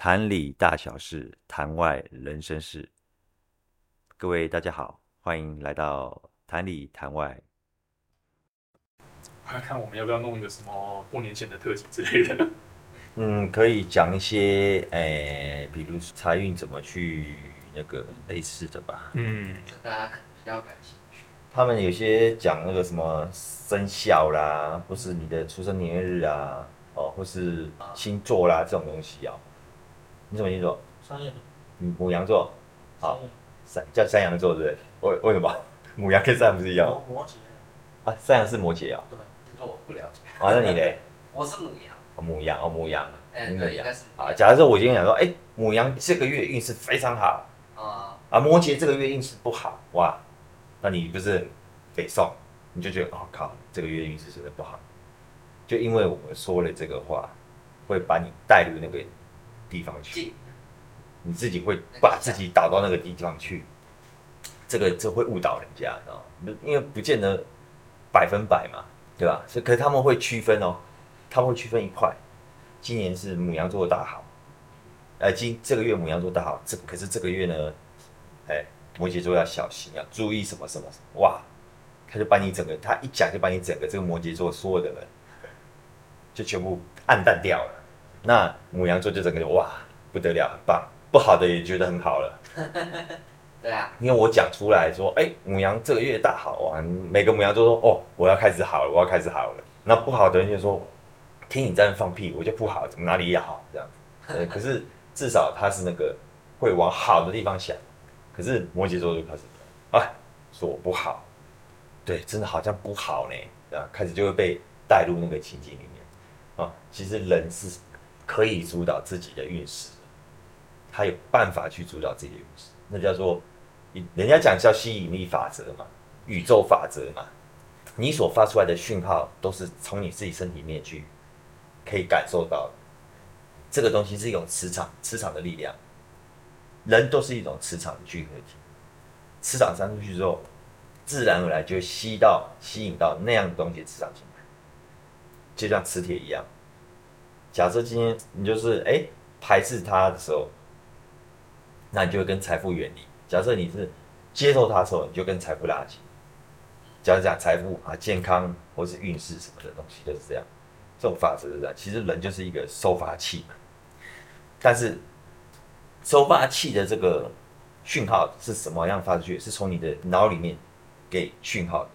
坛里大小事，坛外人生事。各位大家好，欢迎来到坛里坛外。看看我们要不要弄一个什么过年前的特辑之类的。嗯，可以讲一些，诶、欸，比如财运怎么去那个类似的吧。嗯，大家比较感兴趣。他们有些讲那个什么生肖啦，或是你的出生年月日啊，哦，或是星座啦这种东西啊。你什么星座？嗯，母羊座。好，山叫山羊座对不对？为为什么？母羊跟山羊不是一样？摩羯。啊，山羊是摩羯啊。对，这我不了解。啊，那你嘞？我是母羊。母羊哦，母羊。哎，对，应该是。啊，假如说我今天讲说，哎，母羊这个月运势非常好。啊。啊，摩羯这个月运势不好，哇，那你不是北宋？你就觉得，哦靠，这个月运势真的不好。就因为我们说了这个话，会把你带入那个。地方去，你自己会把自己导到那个地方去，这个这会误导人家，知道？因为不见得百分百嘛，对吧？所以可是他们会区分哦，他们会区分一块，今年是母羊座的大好，呃，今这个月母羊座大好，这可是这个月呢，哎，摩羯座要小心，要注意什么什么什么，哇，他就把你整个，他一讲就把你整个这个摩羯座所有的人，就全部暗淡掉了。那母羊座就整个就哇不得了，很棒，不好的也觉得很好了。对啊，因为我讲出来说，哎、欸，牡羊这个月大好啊，每个母羊座说，哦，我要开始好了，我要开始好了。那不好的人就说，听你在那放屁，我就不好，怎么哪里也好这样子。可是至少他是那个会往好的地方想。可是摩羯座就开始，哎，说我不好，对，真的好像不好呢，啊，开始就会被带入那个情境里面啊。其实人是。可以主导自己的运势，他有办法去主导自己的运势，那叫做，人家讲叫吸引力法则嘛，宇宙法则嘛。你所发出来的讯号都是从你自己身体里面去可以感受到的，这个东西是一种磁场，磁场的力量。人都是一种磁场的聚合体，磁场散出去之后，自然而然就吸到、吸引到那样的东西，磁场进来，就像磁铁一样。假设今天你就是哎、排斥他的时候，那你就会跟财富远离。假设你是接受他的时候，你就跟财富拉近。假如讲财富啊、健康或是运势什么的东西就是这样，这种法则是这样。其实人就是一个收发器嘛，但是收发器的这个讯号是什么样发出去？是从你的脑里面给讯号，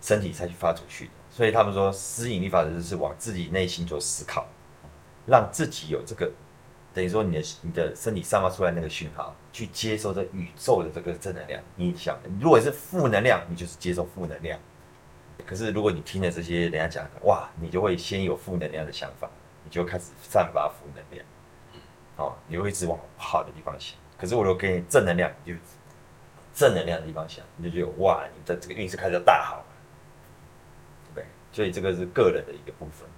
身体才去发出去的。所以他们说，吸引力法则就是往自己内心做思考，让自己有这个，等于说你的你的身体散发出来那个讯号，去接受这宇宙的这个正能量。你想，如果是负能量，你就是接受负能量。可是如果你听了这些人家讲，哇，你就会先有负能量的想法，你就开始散发负能量，好，你会一直往好的地方想。可是我如果给你正能量，你就正能量的地方想，你就觉得哇，你的这个运势开始大好。所以这个是个人的一个部分，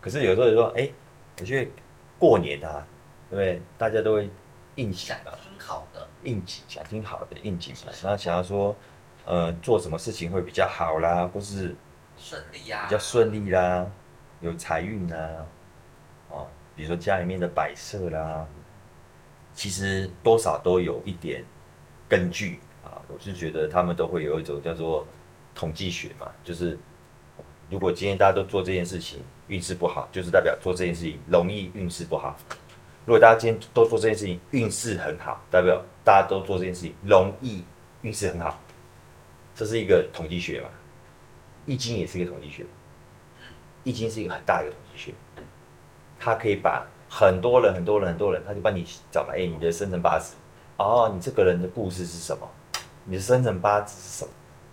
可是有时候就说，哎、欸，我觉得过年啊，对不对？大家都会应景啊，挺好的，应景想听好的应景嘛，然后想要说，呃，做什么事情会比较好啦，或是顺利呀，比较顺利啦，有财运啦，哦，比如说家里面的摆设啦，其实多少都有一点根据啊。我是觉得他们都会有一种叫做统计学嘛，就是。如果今天大家都做这件事情，运势不好，就是代表做这件事情容易运势不好。如果大家今天都做这件事情，运势很好，代表大家都做这件事情容易运势很好。这是一个统计学嘛？易经也是一个统计学。易经是一个很大一个统计学，它可以把很多人、很多人、很多人，他就帮你找来，哎，你的生辰八字，哦，你这个人的故事是什么？你的生辰八字是什么？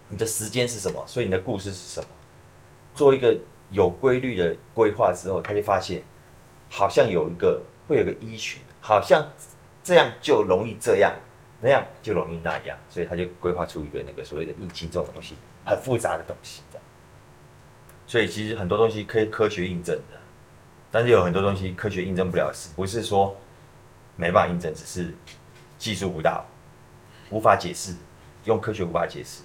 你的时间是什么？所以你的故事是什么？做一个有规律的规划之后，他就发现好像有一个会有个依循，好像这样就容易这样，那样就容易那样，所以他就规划出一个那个所谓的易经这种东西，很复杂的东西。所以其实很多东西可以科学印证的，但是有很多东西科学印证不了，是不是说没办法印证，只是技术不到，无法解释，用科学无法解释，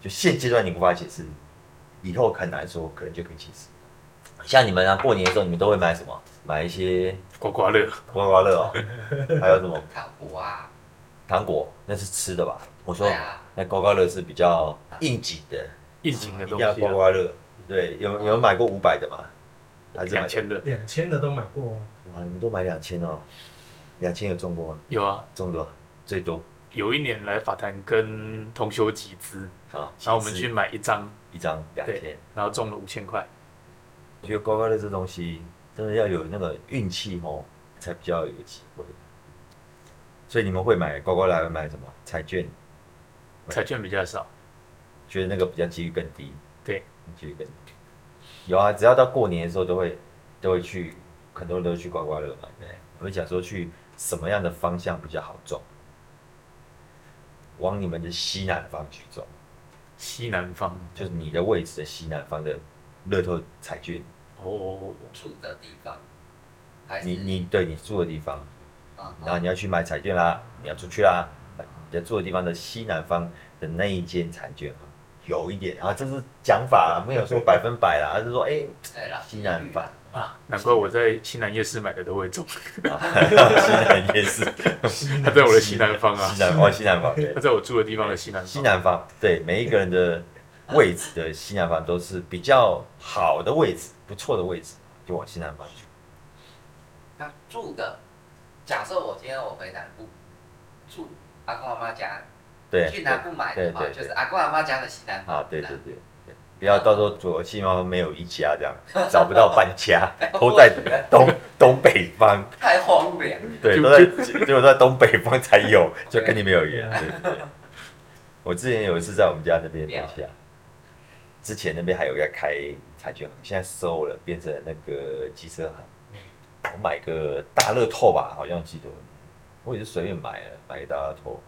就现阶段你无法解释。以后很难说，可能就可以解释。像你们啊，过年的时候你们都会买什么？买一些刮刮乐，刮刮乐哦，还有什么糖果啊，糖果，那是吃的吧？我说那刮刮乐是比较应景的，应景的东一定要西啊，刮刮乐。对，有有买过五百的吗？还是两千的两千的都买过，啊哇，你们都买两千哦，两千有中过吗？有啊。中过最多有一年来法坛跟同修集资，啊。然后我们去买一张，一张两千，然后中了五千块。我觉得刮刮乐这东西真的要有那个运气哦，才比较有机会。所以你们会买刮刮乐，买什么彩券？彩券比较少，觉得那个比较几率更低。对，几率更低。有啊，只要到过年的时候都会都会去，很多人都会去刮刮乐嘛。对，我们想说去什么样的方向比较好中，往你们的西南方去走，西南方。就是你的位置的西南方的乐透彩券。哦，住的地方，还是你你对你住的地方，啊然后你要去买彩券啦，你要出去啦，你在住的地方的西南方的那一间彩券有一点啊，这是讲法啦，没有说百分百啦，而是说哎、西南方，啊，难怪我在西南夜市买的都会中，啊西南夜市，他在我的西南方啊西，南方西南方，对他在我住的地方的西南方。西南方，对每一个人的位置的西南方都是比较好的位置，不错的位置，就往西南方去。那住的，假设我今天我回南部住阿公阿妈家，对，去南部买的话，就是阿公阿妈家的西南方。啊，对对对对，不要到时候左西方没有一家这样，找不到半家，都在东东北方，太荒凉。对，都在只有在东北方才有，就跟你没有缘。对对对我之前有一次在我们家那边楼下，之前那边还有在开彩券行，现在收了，变成那个机车行。我买个大乐透吧，好像记得，我也是随便买了，买个大乐透。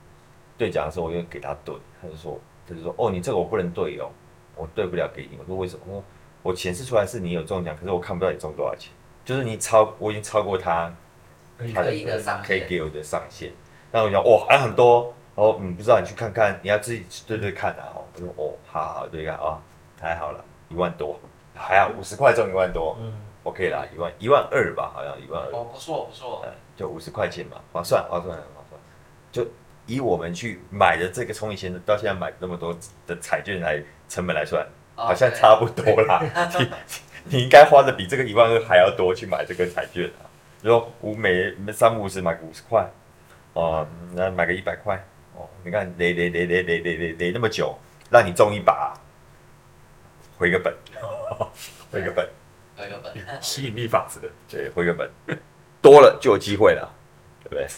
兑奖的时候，我就给他兑，他就说，他就说，哦，你这个我不能兑哦，我兑不了给你。我说为什么？我说我显示出来是你有中奖，可是我看不到你中多少钱，就是你超，我已经超过他他可以的上限可以给我的上限。那我讲，哦，还很多，然后嗯不知道，你去看看，你要自己对对看啊。哦，我说，哦，好好对看啊，太好了，一万多，还好五十块中一万多。嗯，OK 啦，一万一万二吧，好像一万二，哦，不错不错，嗯，就五十块钱嘛，划算划算划算。就以我们去买的这个从以前到现在买那么多的彩券来成本来算，哦好像差不多啦。你你应该花的比这个一万二还要多去买这个彩券啊。如果五每三五十买个五十块，哦，那买个一百块，哦，你看累累累累累累累累那么久，让你中一把，回个本，回个本。回个本。吸引力法则，对，回个本，多了就有机会了，对不？对